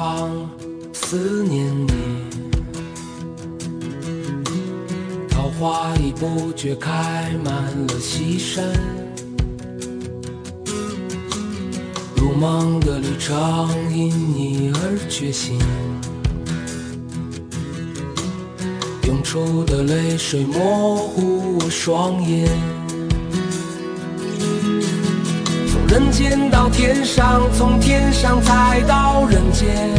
方思念你，桃花已不觉开满了西山，如梦的旅程因你而觉醒，涌出的泪水模糊我双眼。人间到天上，从天上再到人间，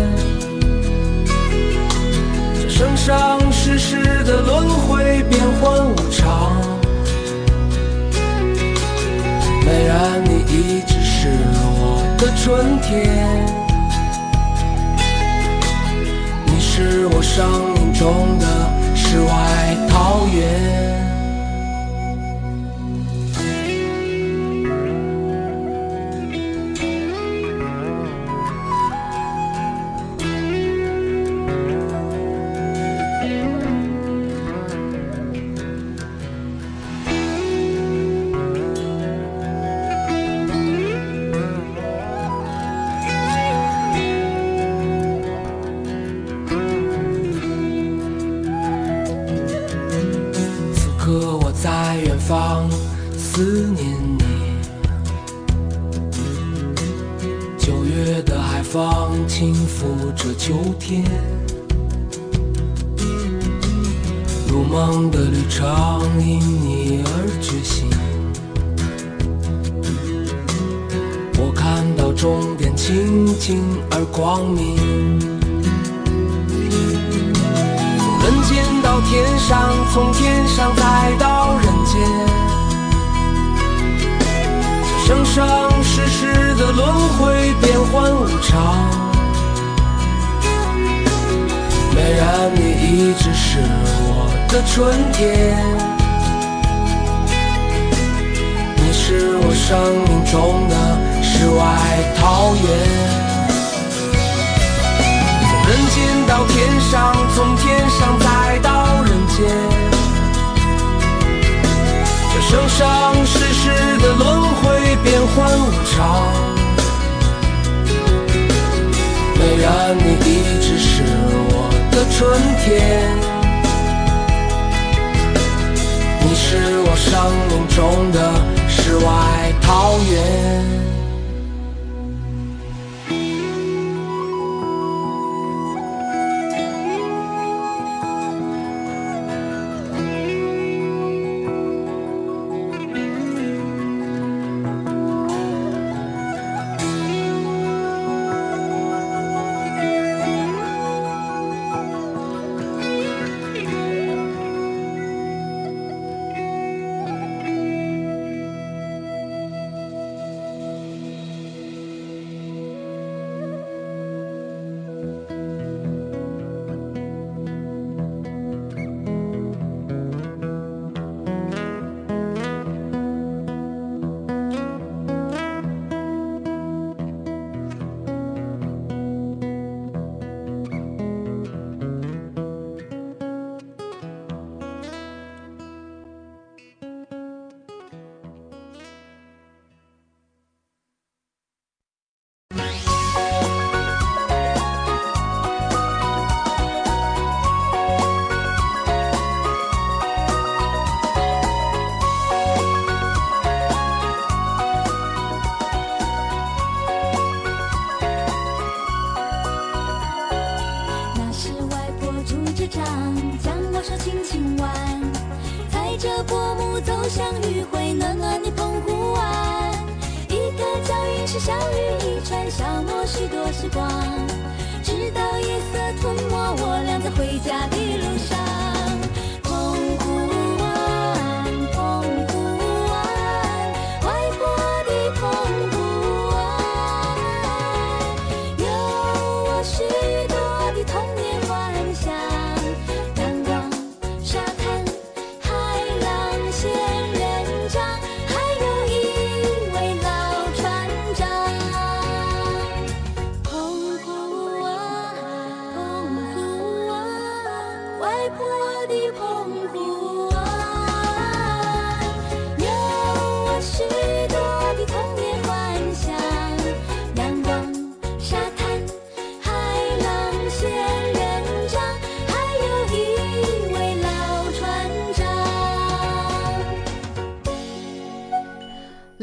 这生生世世的轮回，变幻无常。美人，你一直是我的春天，你是我生命中的世外桃源。春天，你是我生命中的世外桃源。从人间到天上，从天上再到人间。这生生世世的轮回，变幻无常。虽然，你一直是我的春天，生命中的世外桃源。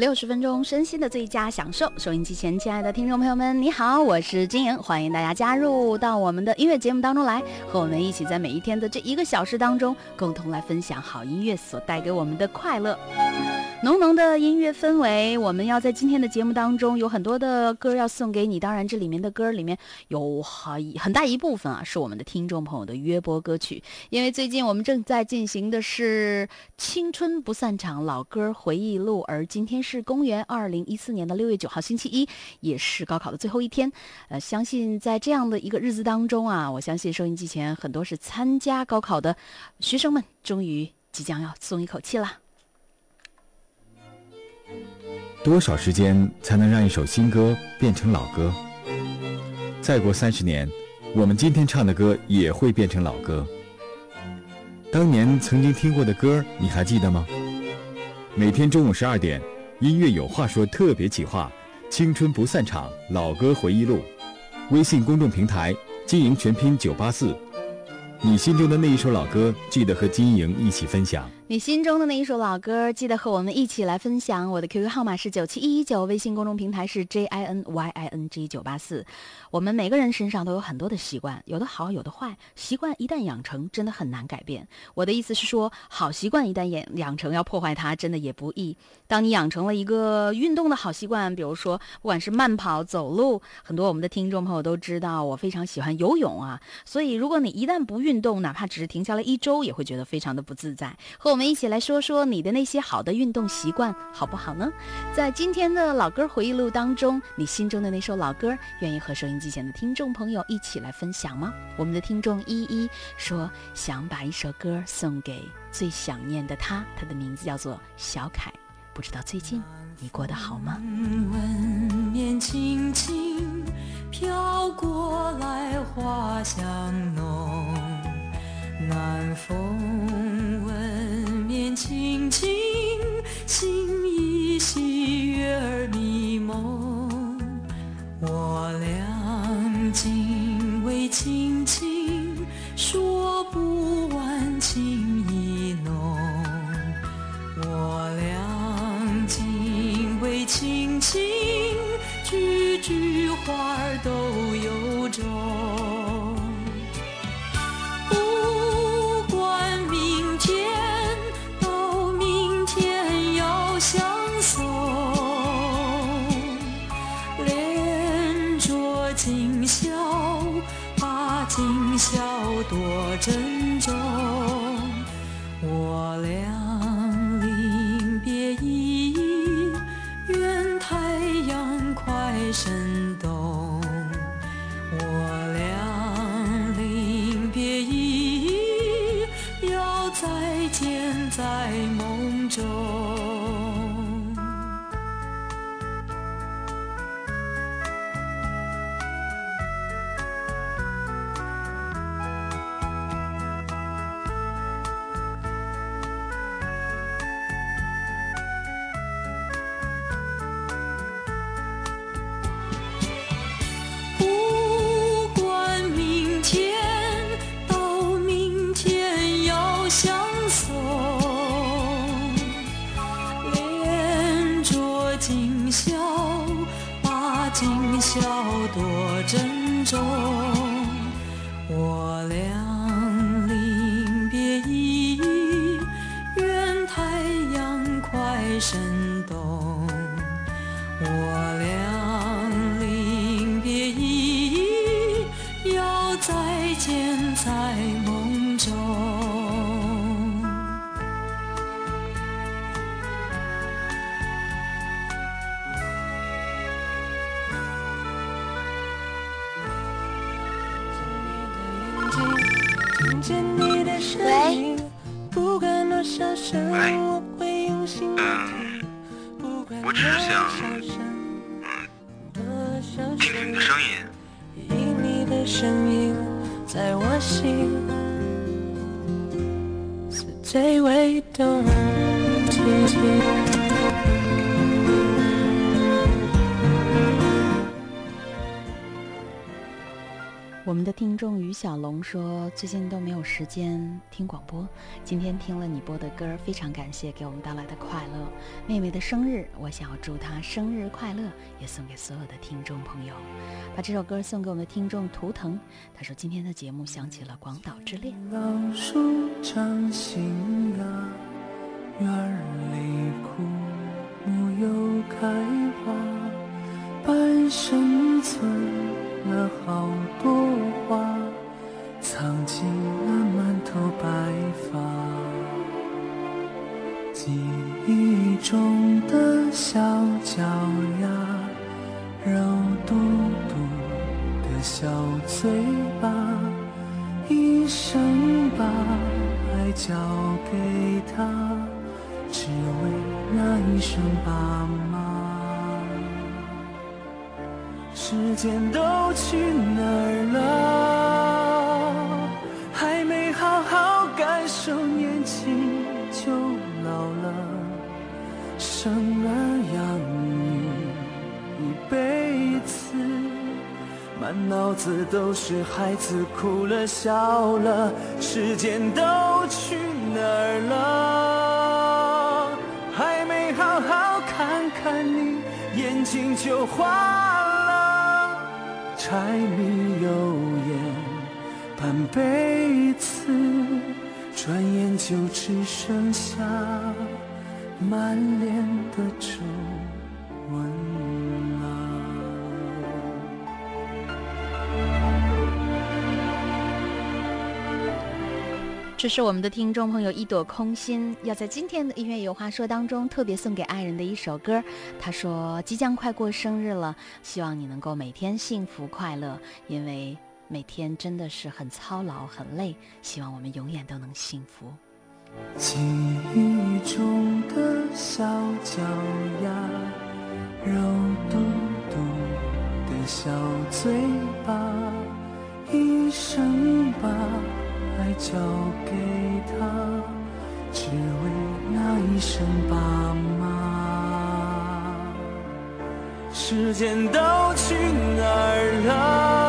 六十分钟身心的最佳享受。收音机前，亲爱的听众朋友们，你好，我是金莹，欢迎大家加入到我们的音乐节目当中来，和我们一起在每一天的这一个小时当中，共同来分享好音乐所带给我们的快乐。浓浓的音乐氛围，我们要在今天的节目当中有很多的歌要送给你。当然，这里面的歌里面有很很大一部分啊，是我们的听众朋友的约播歌曲。因为最近我们正在进行的是青春不散场老歌回忆录，而今天是公元二零一四年的六月九号星期一，也是高考的最后一天。呃，相信在这样的一个日子当中啊，我相信收音机前很多是参加高考的学生们，终于即将要松一口气了。多少时间才能让一首新歌变成老歌？再过三十年，我们今天唱的歌也会变成老歌。当年曾经听过的歌，你还记得吗？每天中午十二点，音乐有话说特别企划，青春不散场，老歌回忆录。微信公众平台经营全拼九八四，你心中的那一首老歌，记得和金莹一起分享。你心中的那一首老歌，记得和我们一起来分享。我的 QQ 号码是九七一一九，微信公众平台是 J I N Y I N G 九八四。我们每个人身上都有很多的习惯，有的好，有的坏。习惯一旦养成，真的很难改变。我的意思是说，好习惯一旦养养成，要破坏它，真的也不易。当你养成了一个运动的好习惯，比如说不管是慢跑、走路，很多我们的听众朋友都知道，我非常喜欢游泳啊。所以，如果你一旦不运动，哪怕只是停下来一周，也会觉得非常的不自在。和我们一起来说说你的那些好的运动习惯，好不好呢？在今天的老歌回忆录当中，你心中的那首老歌，愿意和收音机前的听众朋友一起来分享吗？我们的听众依依说，想把一首歌送给最想念的他，他的名字叫做小凯。不知道最近你过得好吗？面轻轻飘过来，花香浓。南风吻面轻轻，心依稀，月儿迷蒙。我俩紧偎亲亲，说不完情意浓。我俩紧偎亲亲，句句话儿都有衷。笑多珍重。我俩我们的听众于小龙说，最近都没有时间听广播，今天听了你播的歌，非常感谢给我们带来的快乐。妹妹的生日，我想要祝她生日快乐，也送给所有的听众朋友。把这首歌送给我们的听众图腾，他说今天的节目想起了广岛之恋。老树长新芽，院里枯木又开花，半生存。了好多话，藏进了满头白发。记忆中的小脚丫，肉嘟嘟的小嘴巴，一生把爱交给他，只为那一声爸妈。时间都去哪儿了？还没好好感受年轻就老了。生儿养女一辈子，满脑子都是孩子哭了笑了。时间都去哪儿了？还没好好看看你，眼睛就花了。柴米油盐半辈子，转眼就只剩下满脸的皱纹。这是我们的听众朋友一朵空心要在今天的音乐有话说当中特别送给爱人的一首歌。他说即将快过生日了，希望你能够每天幸福快乐，因为每天真的是很操劳很累，希望我们永远都能幸福。记忆中的小脚丫，肉嘟嘟的小嘴巴，一生把。爱交给他，只为那一声爸妈。时间都去哪儿了？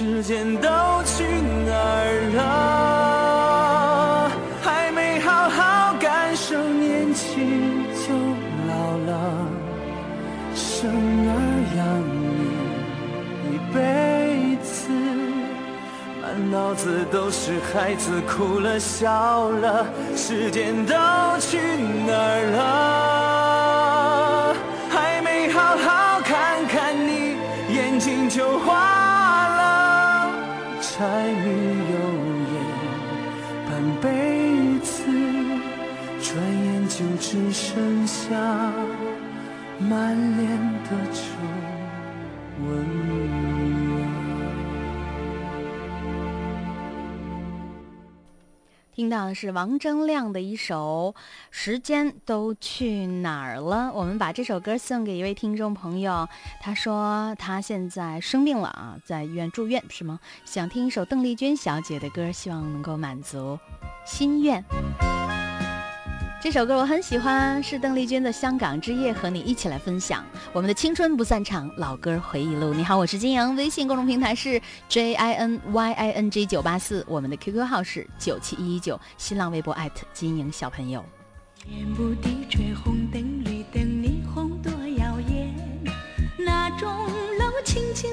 时间都去哪儿了？还没好好感受年轻就老了。生儿养女一辈子，满脑子都是孩子哭了笑了。时间都去哪儿了？还没好好看看你，眼睛就花。柴米油盐半辈子，转眼就只剩下满脸的皱纹。听到的是王铮亮的一首《时间都去哪儿了》。我们把这首歌送给一位听众朋友，他说他现在生病了啊，在医院住院是吗？想听一首邓丽君小姐的歌，希望能够满足心愿。这首歌我很喜欢，是邓丽君的《香港之夜》，和你一起来分享我们的青春不散场，老歌回忆录。你好，我是金莹，微信公众平台是 J I N Y I N G 九八四，我们的 QQ 号是九七一一九，新浪微博艾特金莹小朋友。天不地吹红灯绿灯，霓虹多耀眼，那钟楼轻轻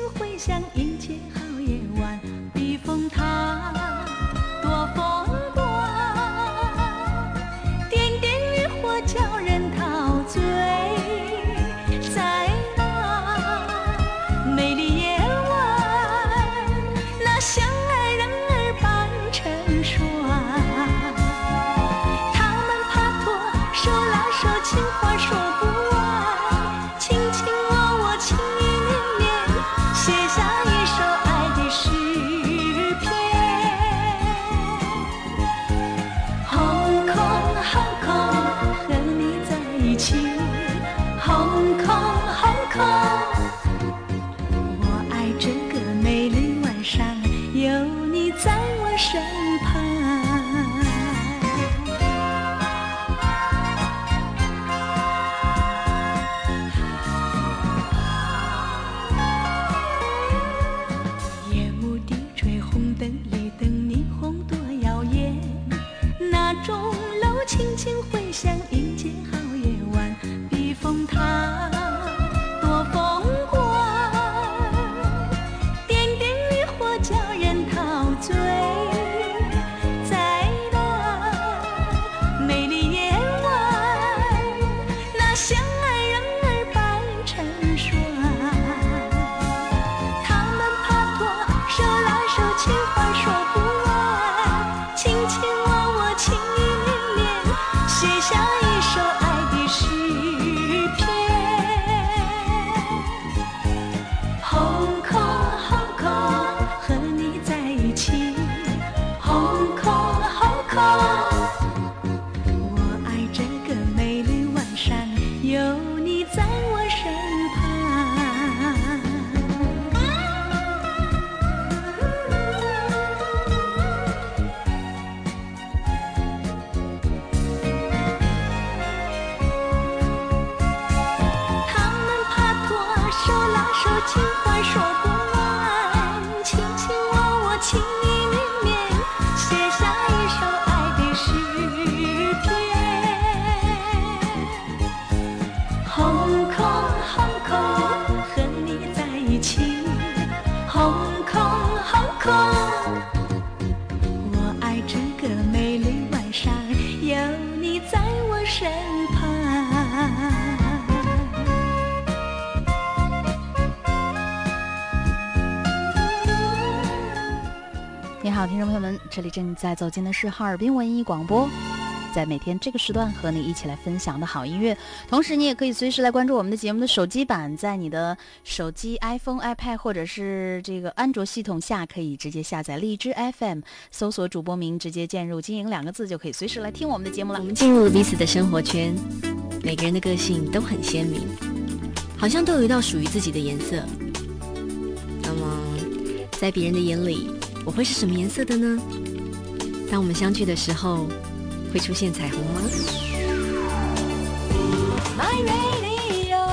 好，听众朋友们，这里正在走进的是哈尔滨文艺广播，在每天这个时段和你一起来分享的好音乐。同时，你也可以随时来关注我们的节目的手机版，在你的手机 iPhone、iPad 或者是这个安卓系统下，可以直接下载荔枝 FM，搜索主播名，直接键入“经营”两个字，就可以随时来听我们的节目了我。们进入了彼此的生活圈，每个人的个性都很鲜明，好像都有一道属于自己的颜色。那么，在别人的眼里，我会是什么颜色的呢？当我们相聚的时候，会出现彩虹吗？My Radio，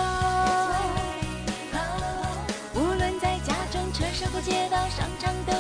无论在家中、车上或街道，商场都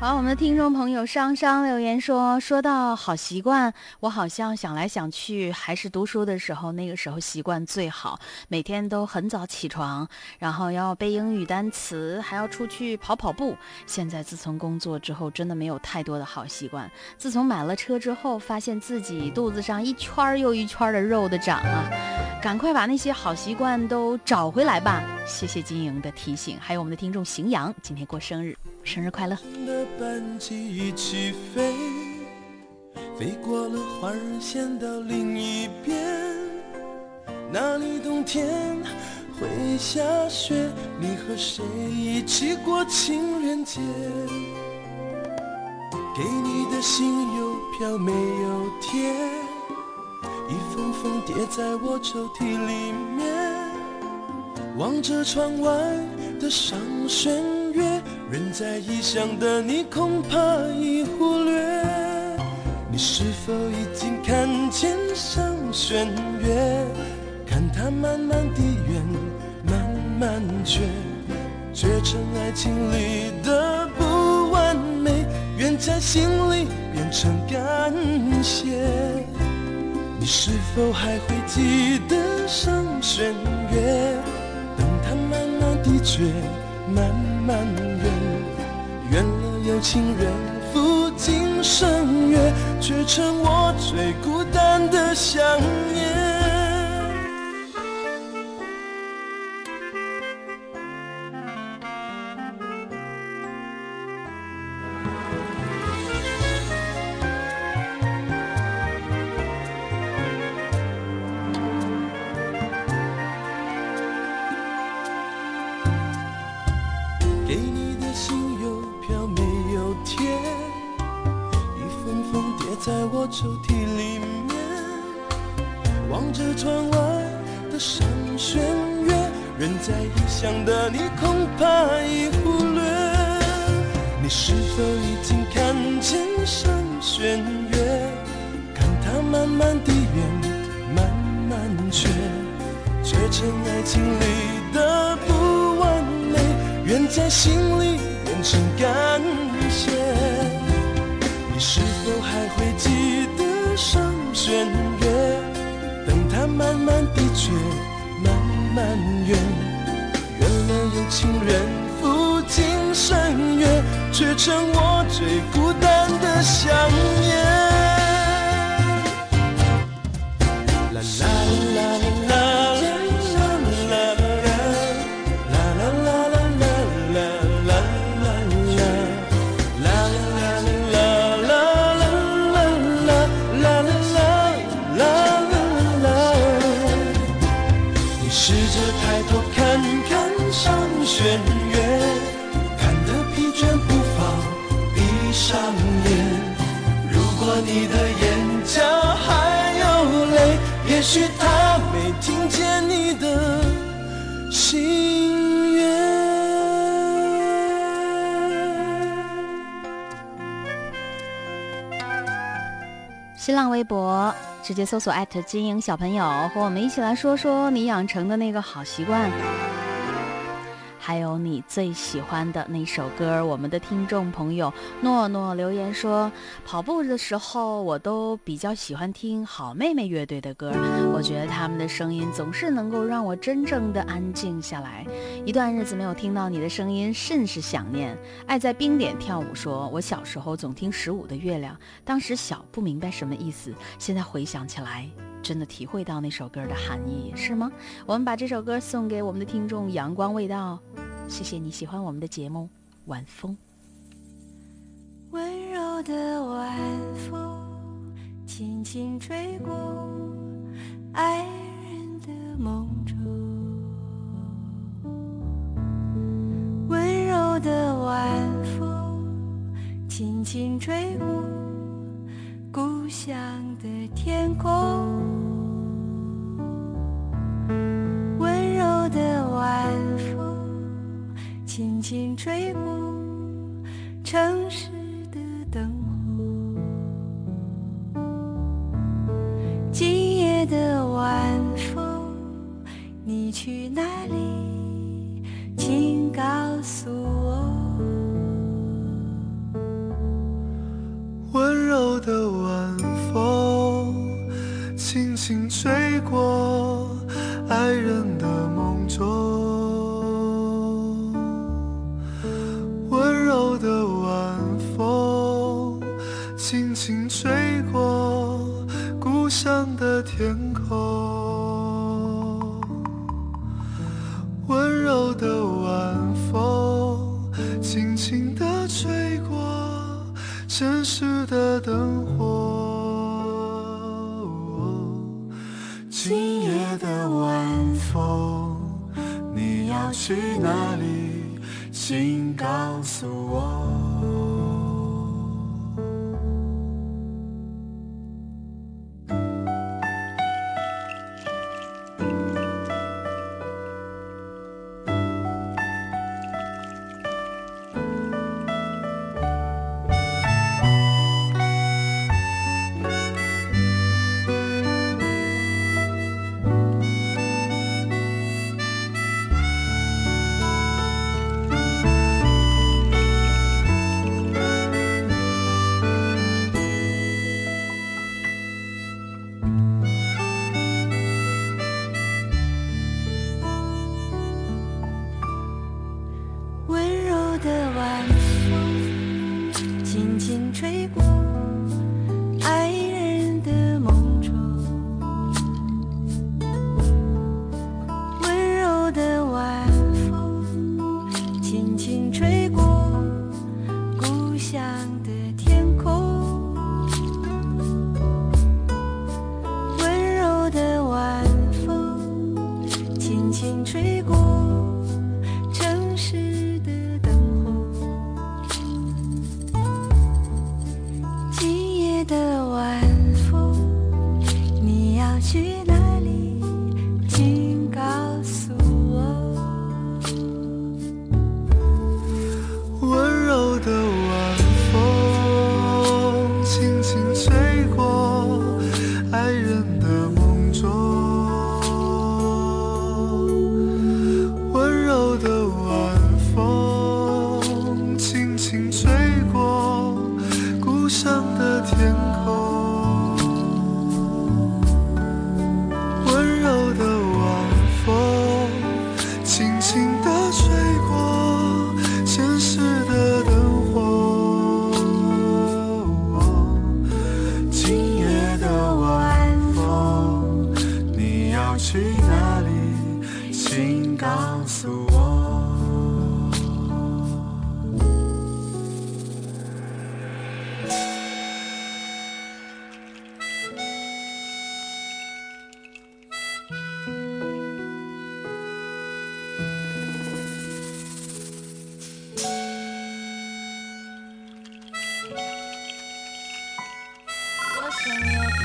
好，我们的听众朋友商商留言说，说到好习惯，我好像想来想去，还是读书的时候，那个时候习惯最好，每天都很早起床，然后要背英语单词，还要出去跑跑步。现在自从工作之后，真的没有太多的好习惯。自从买了车之后，发现自己肚子上一圈又一圈的肉的长啊，赶快把那些好习惯都找回来吧。谢谢金莹的提醒，还有我们的听众邢阳，今天过生日，生日快乐！班机一起飞，飞过了花儿线到另一边，那里冬天会下雪，你和谁一起过情人节？给你的信邮票没有贴，一封封叠在我抽屉里面。望着窗外的上弦，人在异乡的你恐怕已忽略。你是否已经看见上弦月？看它慢慢地圆，慢慢缺，缺成爱情里的不完美，愿在心里变成感谢。你是否还会记得上弦月？等它慢慢地缺，慢慢，情人赴今生约，却成我最孤单的想念。却成我最孤单的想念。上微博直接搜索艾特金莹小朋友，和我们一起来说说你养成的那个好习惯，还有你最喜欢的那首歌。我们的听众朋友诺诺留言说，跑步的时候我都比较喜欢听好妹妹乐队的歌，我觉得他们的声音总是能够让我真正的安静下来。一段日子没有听到你的声音，甚是想念。爱在冰点跳舞说，我小时候总听十五的月亮，当时小不明白什么意思，现在回想起来。真的体会到那首歌的含义，是吗？我们把这首歌送给我们的听众阳光味道，谢谢你喜欢我们的节目，晚风。温柔的晚风轻轻吹过爱人的梦中，温柔的晚风轻轻吹过故乡的天空，吹过城市的灯火。今夜的晚风，你去哪风轻轻吹过哎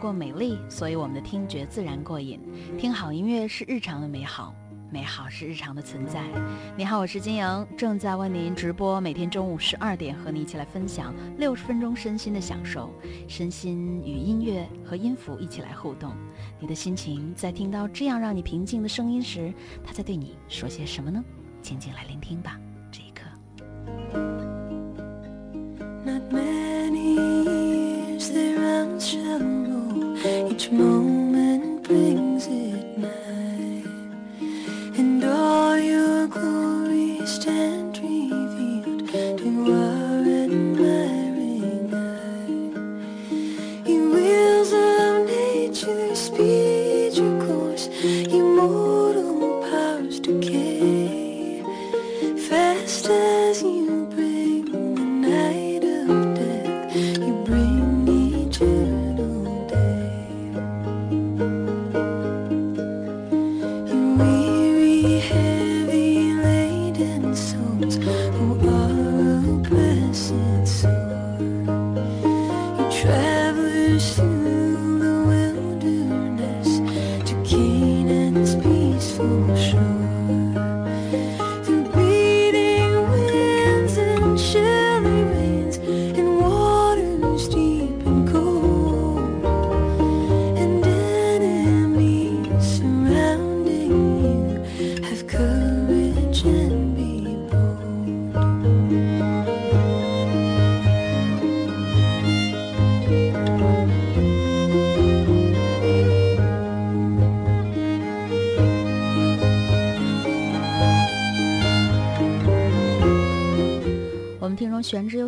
过美丽，所以我们的听觉自然过瘾。听好音乐是日常的美好，美好是日常的存在。你好，我是金莹，正在为您直播，每天中午十二点和你一起来分享六十分钟身心的享受，身心与音乐和音符一起来互动。你的心情在听到这样让你平静的声音时，他在对你说些什么呢？静静来聆听吧，这一刻。Each moment brings it nigh, and all your glory stand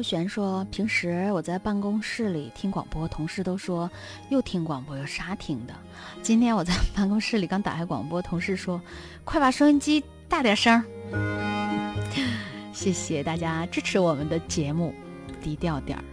璇说，平时我在办公室里听广播，同事都说又听广播有啥听的。今天我在办公室里刚打开广播，同事说快把收音机大点声。谢谢大家支持我们的节目，低调点儿。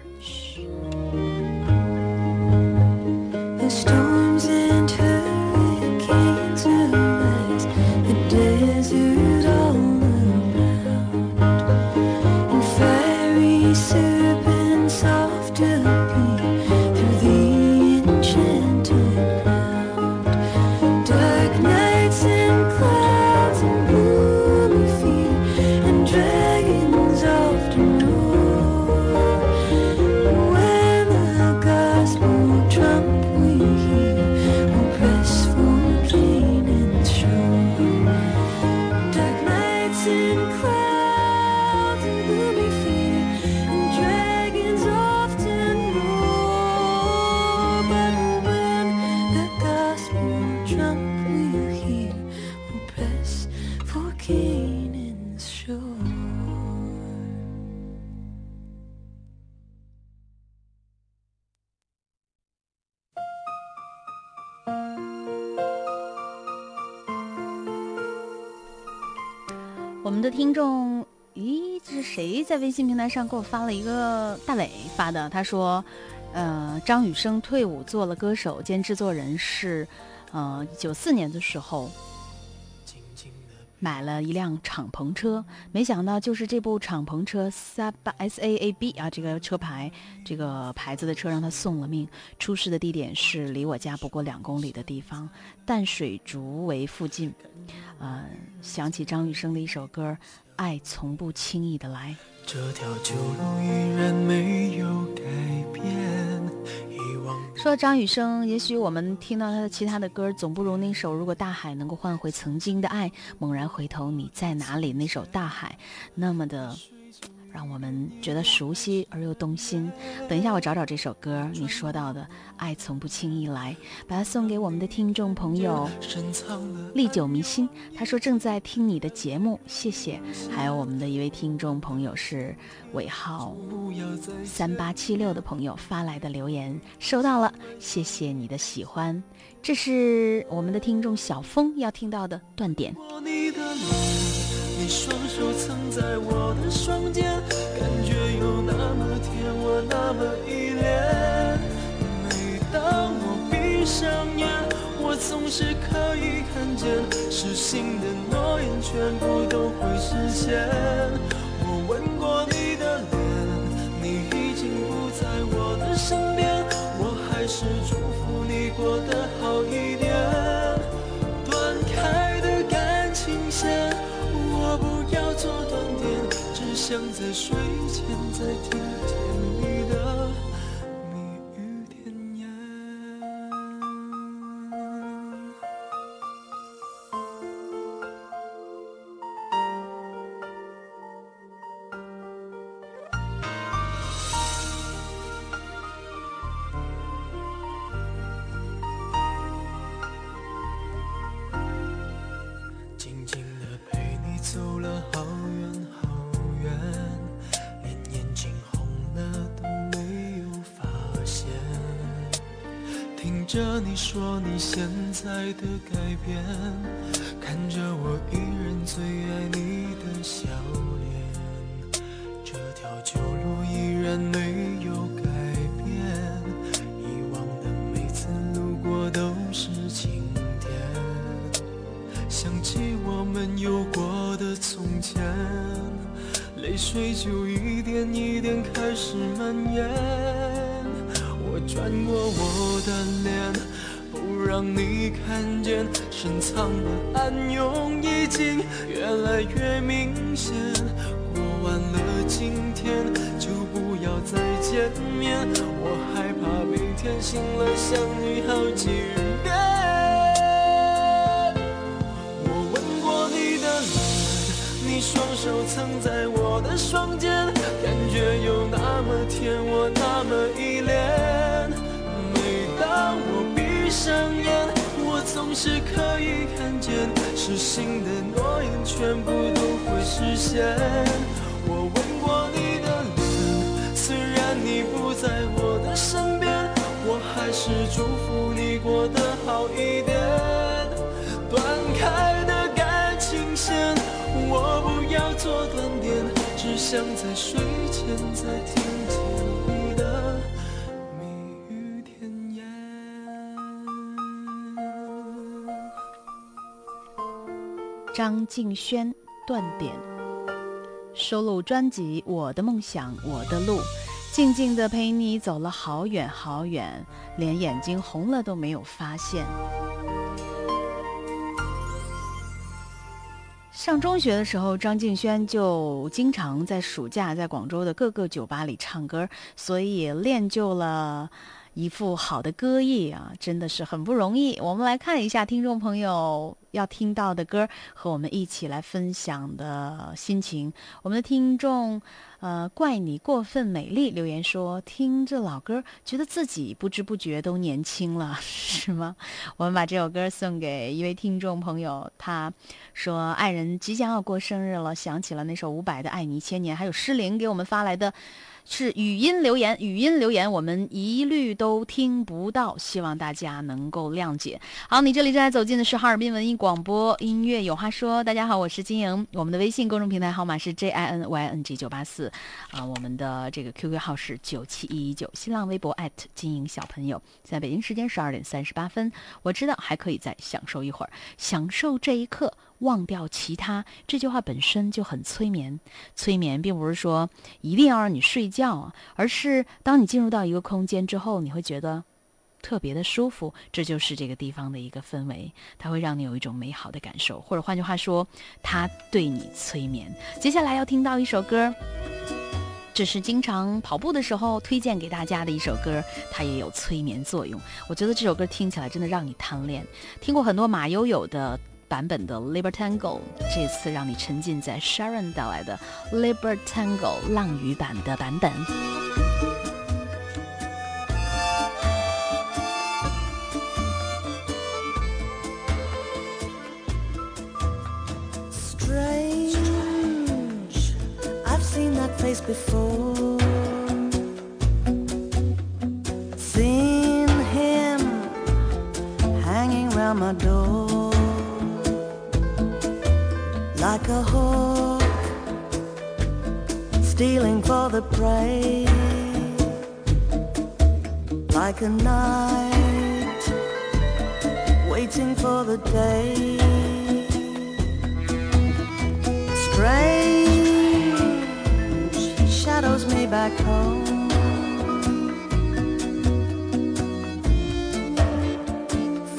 在微信平台上给我发了一个大伟发的？他说，呃，张雨生退伍做了歌手兼制作人是，呃，九四年的时候。买了一辆敞篷车，没想到就是这部敞篷车 Saab S A A B 啊，这个车牌，这个牌子的车让他送了命。出事的地点是离我家不过两公里的地方，淡水竹围附近。呃，想起张雨生的一首歌，《爱从不轻易的来》。这条旧路依然没有改变，说张雨生，也许我们听到他的其他的歌，总不如那首《如果大海能够换回曾经的爱》，猛然回头你在哪里？那首《大海》那么的让我们觉得熟悉而又动心。等一下，我找找这首歌，你说到的《爱从不轻易来》，把它送给我们的听众朋友历久弥新。他说正在听你的节目，谢谢。还有我们的一位听众朋友是尾号三八七六的朋友发来的留言，收到了，谢谢你的喜欢。这是我们的听众小峰要听到的断点。你的脸，你双手曾在我总是可以看见，失信的诺言全部都会实现。我吻过你的脸，你已经不在我的身边，我还是祝福你过得好一点。断开的感情线，我不要做断点，只想在睡前再听的改变，怕每天醒了想你好几遍。我吻过你的脸，你双手曾在我的双肩，感觉有那么甜，我那么依恋。每当我闭上眼，我总是可以看见，失信的诺言全部都会实现。过得好一点。断开的感情线，我不要做断点，只想在睡前再听见你的蜜语甜言。张敬轩断点，收录专辑《我的梦想我的路》，静静的陪你走了好远好远，连眼睛红了都没有发现。上中学的时候，张敬轩就经常在暑假在广州的各个酒吧里唱歌，所以练就了一副好的歌艺啊，真的是很不容易。我们来看一下听众朋友要听到的歌和我们一起来分享的心情。我们的听众，呃，怪你过分美丽留言说，听这老歌，觉得自己不知不觉都年轻了，是吗？我们把这首歌送给一位听众朋友，他说爱人即将要过生日了，想起了那首伍佰的《爱你千年》，还有诗龄给我们发来的。是语音留言，语音留言我们一律都听不到，希望大家能够谅解。好，你这里正在走进的是哈尔滨文艺广播，音乐有话说。大家好，我是金莹，我们的微信公众平台号码是 J I N Y N G 九八四，啊，我们的这个 QQ 号是九七一一九，新浪微博金莹小朋友。在北京时间十二点三十八分，我知道还可以再享受一会儿，享受这一刻。忘掉其他，这句话本身就很催眠。催眠并不是说一定要让你睡觉啊，而是当你进入到一个空间之后，你会觉得特别的舒服。这就是这个地方的一个氛围，它会让你有一种美好的感受，或者换句话说，它对你催眠。接下来要听到一首歌，这是经常跑步的时候推荐给大家的一首歌，它也有催眠作用。我觉得这首歌听起来真的让你贪恋。听过很多马友友的。版本的 Libertango，这次让你沉浸在 Sharon 带来的 Libertango 浪语版的版本。 Strange, I've seen that face before. Seen him hanging round my door like a hawk stealing for the prey, like a night waiting for the day. Strange shadows me back home.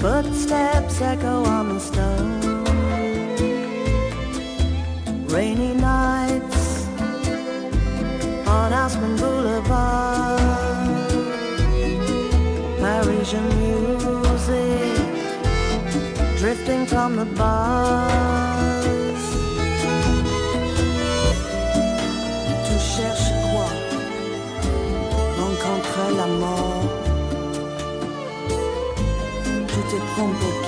Footsteps echo on the stone. Rainy nights on Aspen Boulevard. Parisian music drifting from the bars. Tu cherches quoi? Rencontrer la mort. Tu te trompes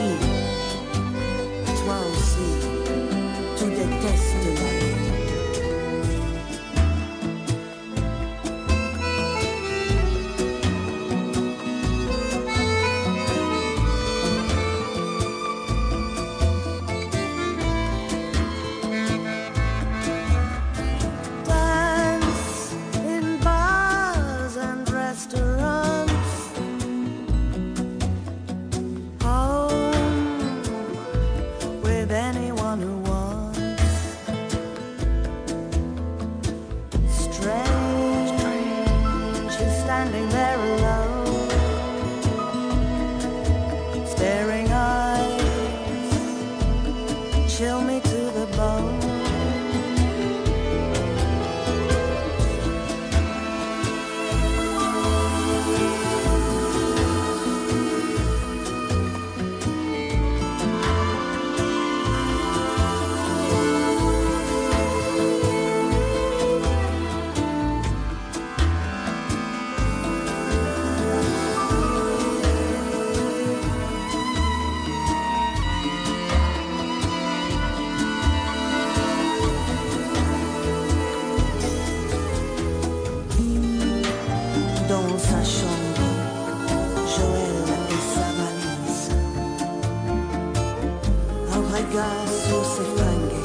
regard sur ces fringues,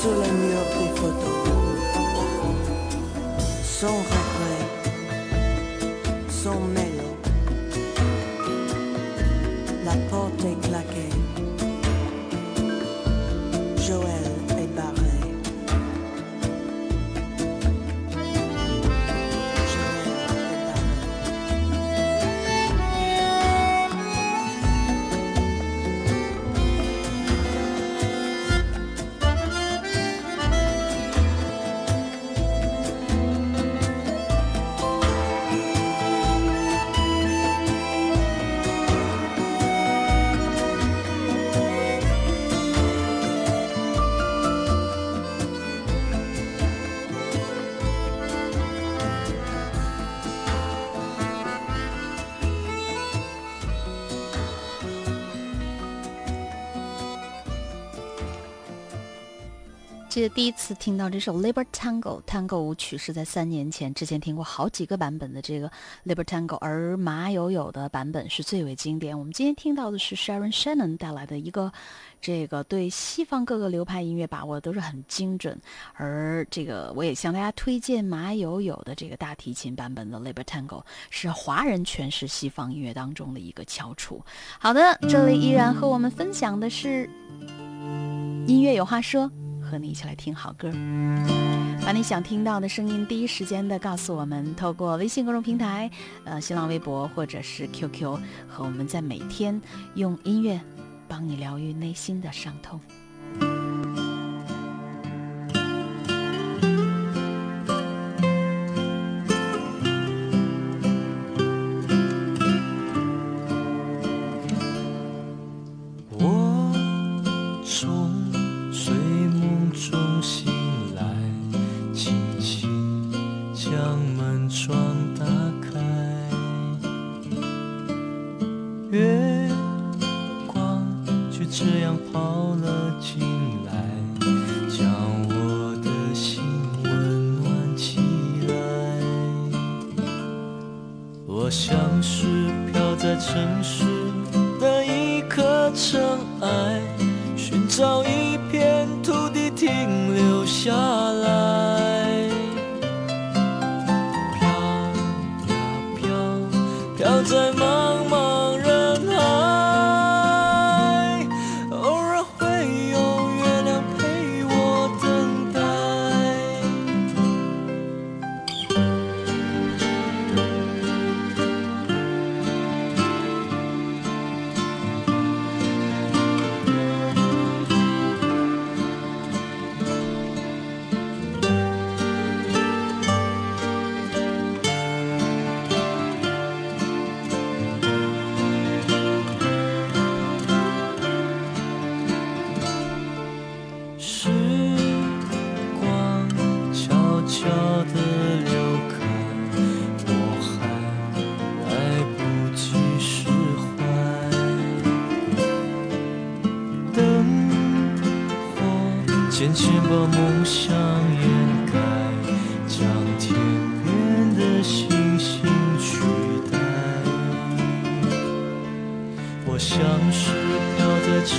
sur les murs des photos, son 记得第一次听到这首《Liber Tango》探舞曲是在三年前，之前听过好几个版本的这个《Liber Tango》，而马友友的版本是最为经典。我们今天听到的是 Sharon Shannon 带来的一个，这个对西方各个流派音乐把握都是很精准。而这个我也向大家推荐马友友的这个大提琴版本的《Liber Tango》，是华人诠释西方音乐当中的一个翘楚。好的，这里依然和我们分享的是音乐有话说。和你一起来听好歌，把你想听到的声音第一时间的告诉我们，透过微信公众平台、呃新浪微博或者是 QQ，和我们在每天用音乐帮你疗愈内心的伤痛。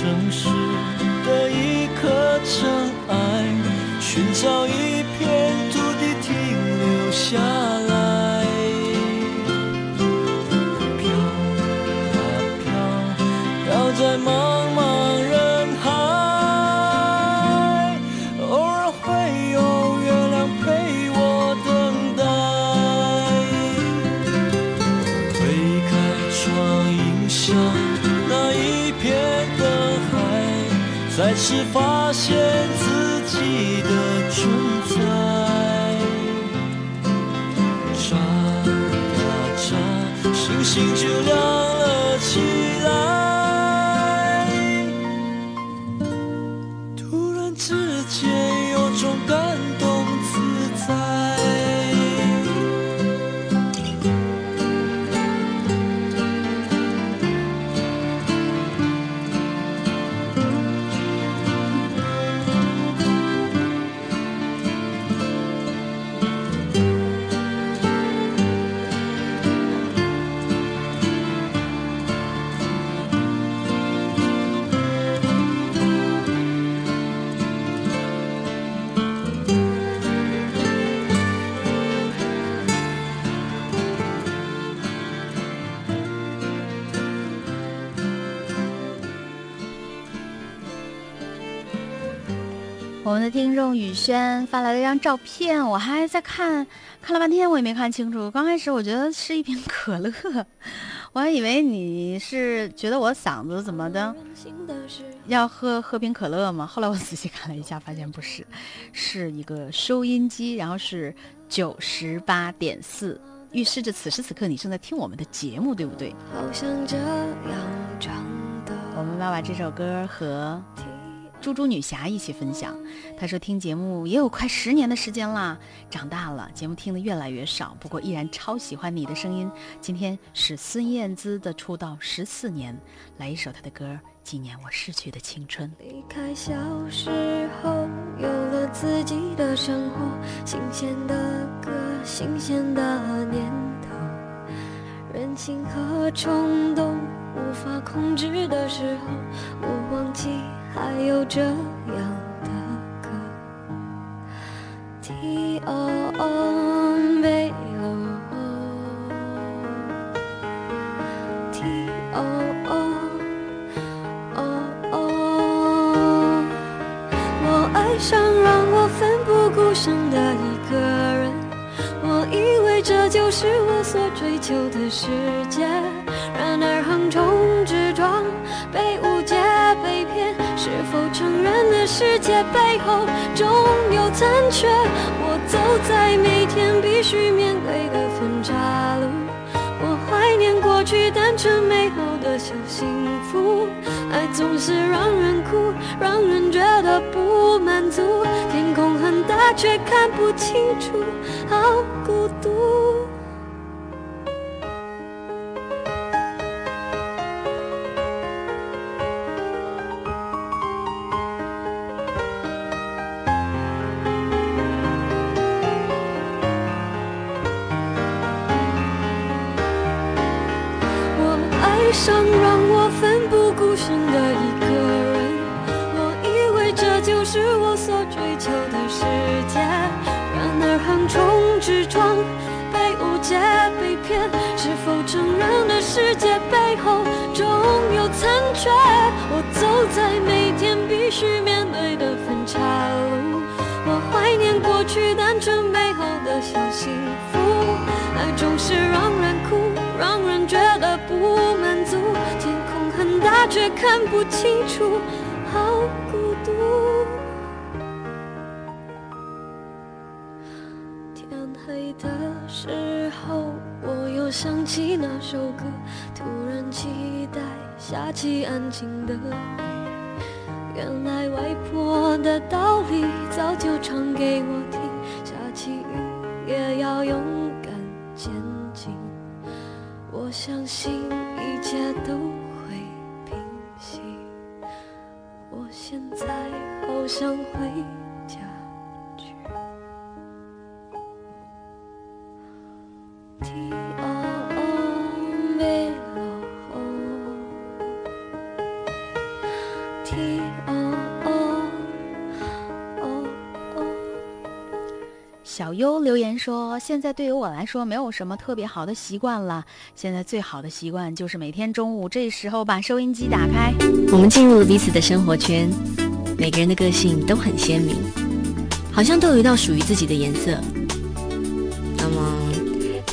生疏是发现的听众雨轩发来了一张照片，我还在看，看了半天我也没看清楚。刚开始我觉得是一瓶可乐，我还以为你是觉得我嗓子怎么的，要喝喝瓶可乐吗？后来我仔细看了一下，发现不是，是一个收音机，然后是九十八点四，预示着此时此刻你正在听我们的节目，对不对？我们要把这首歌和。猪猪女侠一起分享。她说听节目也有快十年的时间啦，长大了，节目听得越来越少，不过依然超喜欢你的声音。今天是孙燕姿的出道十四年，来一首她的歌纪念我逝去的青春。离开小时候，有了自己的生活，新鲜的，新鲜的念头，任性和冲动无法控制的时候，我忘记还有这样的歌。T O O V O T O O O O，我爱上让我奋不顾身的一个人，我以为这就是我所追求的世界，然而横冲直撞，被误解。被骗，是否承认了世界背后总有残缺？我走在每天必须面对的分岔路。我怀念过去单纯美好的小幸福，爱总是让人哭，让人觉得不满足。天空很大，却看不清楚，好孤独。上让我奋不顾身的一个人，我以为这就是我所追求的世界，然而横冲直撞，被误解被骗，是否承认的世界背后总有残缺？我走在每天必须面对的分岔路，我怀念过去单纯美好的小幸福，爱总是让人哭，却看不清楚，好孤独。天黑的时候，我又想起那首歌，突然期待下起安静的。原来外婆的道理早就唱给我听，下起雨也要勇敢前进。我相信一切都好想回家去。小优留言说：“现在对于我来说，没有什么特别好的习惯了。现在最好的习惯就是每天中午这时候把收音机打开。我们进入了彼此的生活圈，每个人的个性都很鲜明，好像都有一道属于自己的颜色。那么，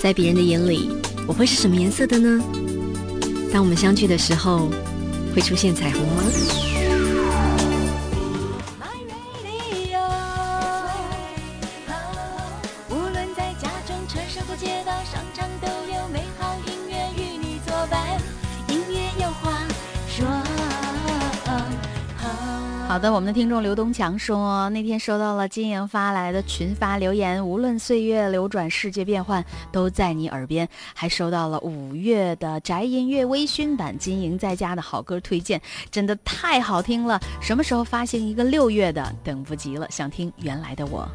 在别人的眼里，我会是什么颜色的呢？当我们相聚的时候，会出现彩虹吗？的，我们的听众刘东强说，那天收到了金莹发来的群发留言，无论岁月流转，世界变幻，都在你耳边。还收到了五月的宅音乐微醺版金莹在家的好歌推荐，真的太好听了。什么时候发行一个六月的？等不及了，想听原来的我。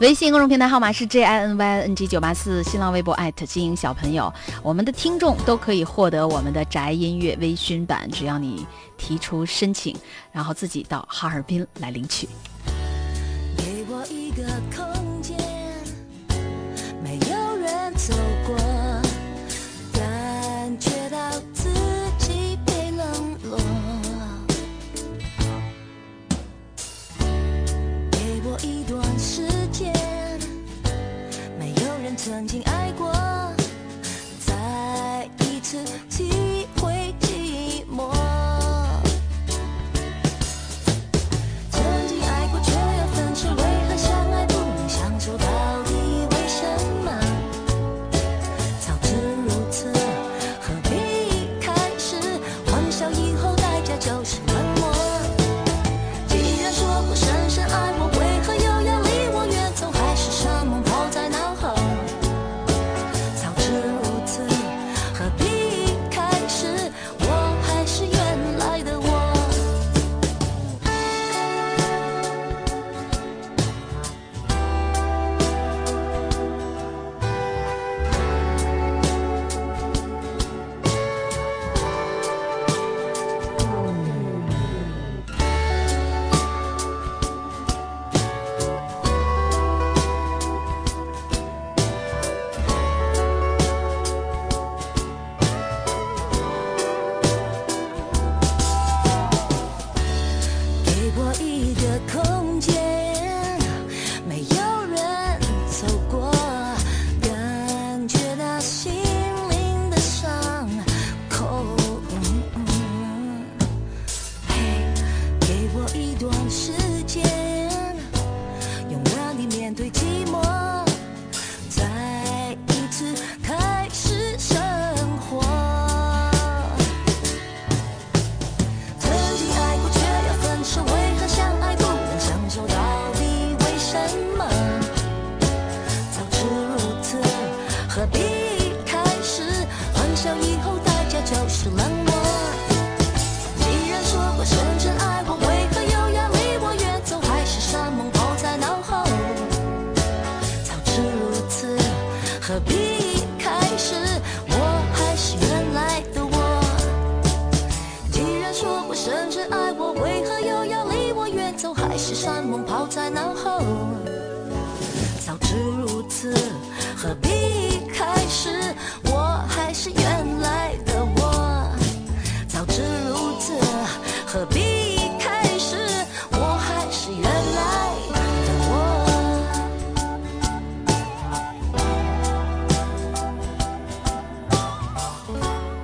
微信公众平台号码是 j i n y n g 九八四，新浪微博艾特金莹小朋友，我们的听众都可以获得我们的宅音乐微醺版，只要你提出申请，然后自己到哈尔滨来领取。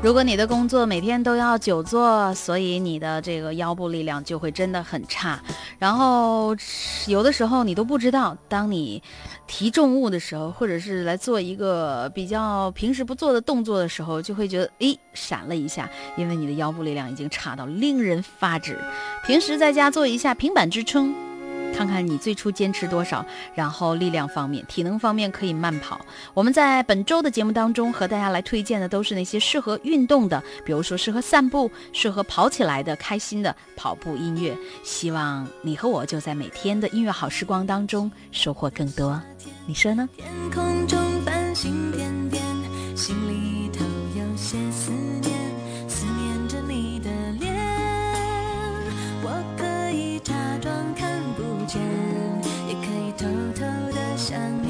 如果你的工作每天都要久坐，所以你的这个腰部力量就会真的很差。然后有的时候你都不知道，当你提重物的时候，或者是来做一个比较平时不做的动作的时候，就会觉得诶闪了一下，因为你的腰部力量已经差到令人发指。平时在家做一下平板支撑。看看你最初坚持多少，然后力量方面、体能方面可以慢跑。我们在本周的节目当中和大家来推荐的都是那些适合运动的，比如说适合散步、适合跑起来的、开心的跑步音乐。希望你和我就在每天的音乐好时光当中收获更多，你说呢？天空中繁星点点，心里头有些思念，思念着你的脸。我可以假装也可以偷偷的想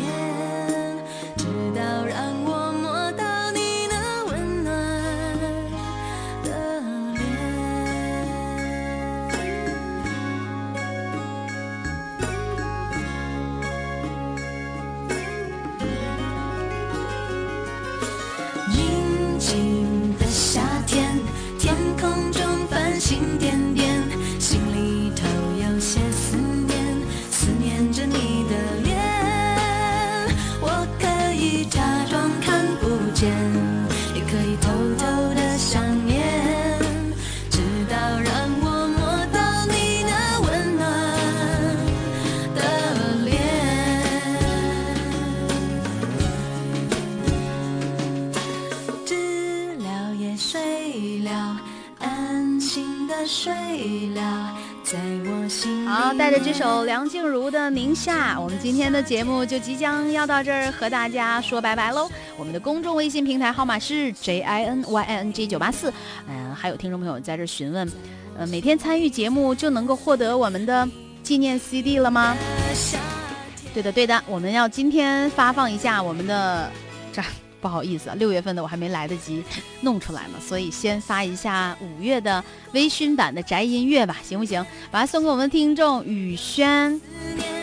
好，带着这首梁静茹的《宁夏》，我们今天的节目就即将要到这儿和大家说拜拜喽。我们的公众微信平台号码是 J I N Y I N G 九八四，嗯，还有听众朋友在这儿询问，呃，每天参与节目就能够获得我们的纪念 CD 了吗？对的，对的，我们要今天发放一下我们的这。不好意思啊，六月份的我还没来得及弄出来呢，所以先发一下五月的微醺版的宅音乐吧，行不行？把它送给我们听众雨轩，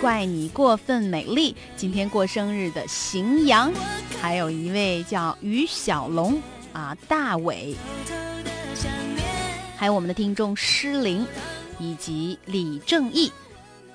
怪你过分美丽。今天过生日的荥阳，还有一位叫于小龙啊，大伟，还有我们的听众诗玲，以及李正义。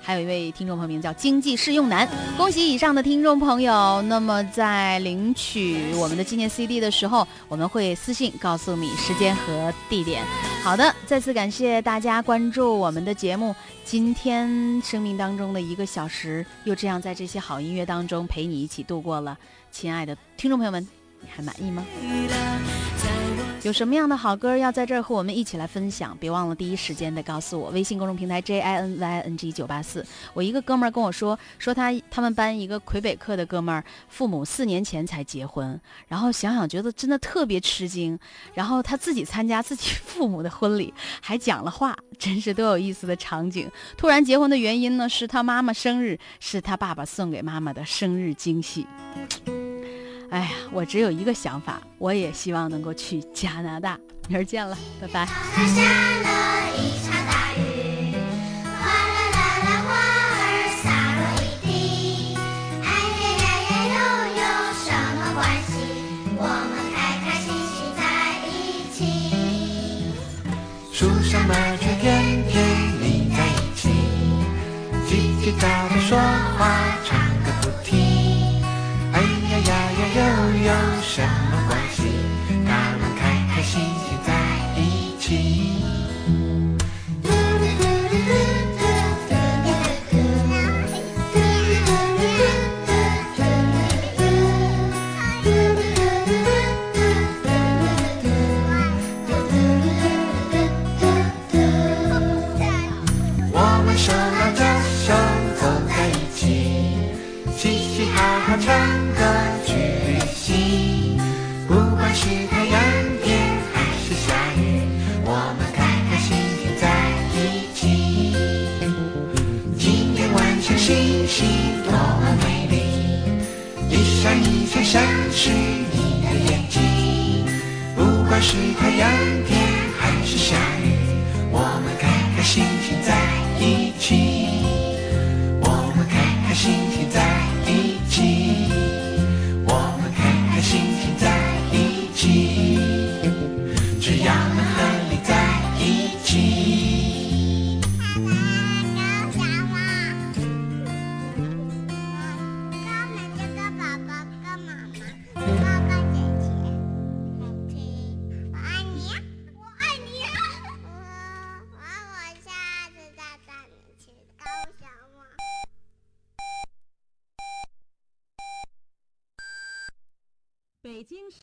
还有一位听众朋友名叫经济适用男，恭喜以上的听众朋友。那么在领取我们的纪念 CD 的时候，我们会私信告诉你时间和地点。好的，再次感谢大家关注我们的节目。今天生命当中的一个小时，又这样在这些好音乐当中陪你一起度过了。亲爱的听众朋友们，你还满意吗？有什么样的好歌要在这儿和我们一起来分享？别忘了第一时间的告诉我。微信公众平台 J I N Y I N G 九八四。我一个哥们儿跟我说，说他他们班一个魁北克的哥们儿，父母四年前才结婚，然后想想觉得真的特别吃惊，然后他自己参加自己 父母的婚礼，还讲了话，真是多有意思的场景。突然结婚的原因呢，是他妈妈生日，是他爸爸送给妈妈的生日惊喜。哎呀，我只有一个想法，我也希望能够去加拿大。明儿见了，拜拜。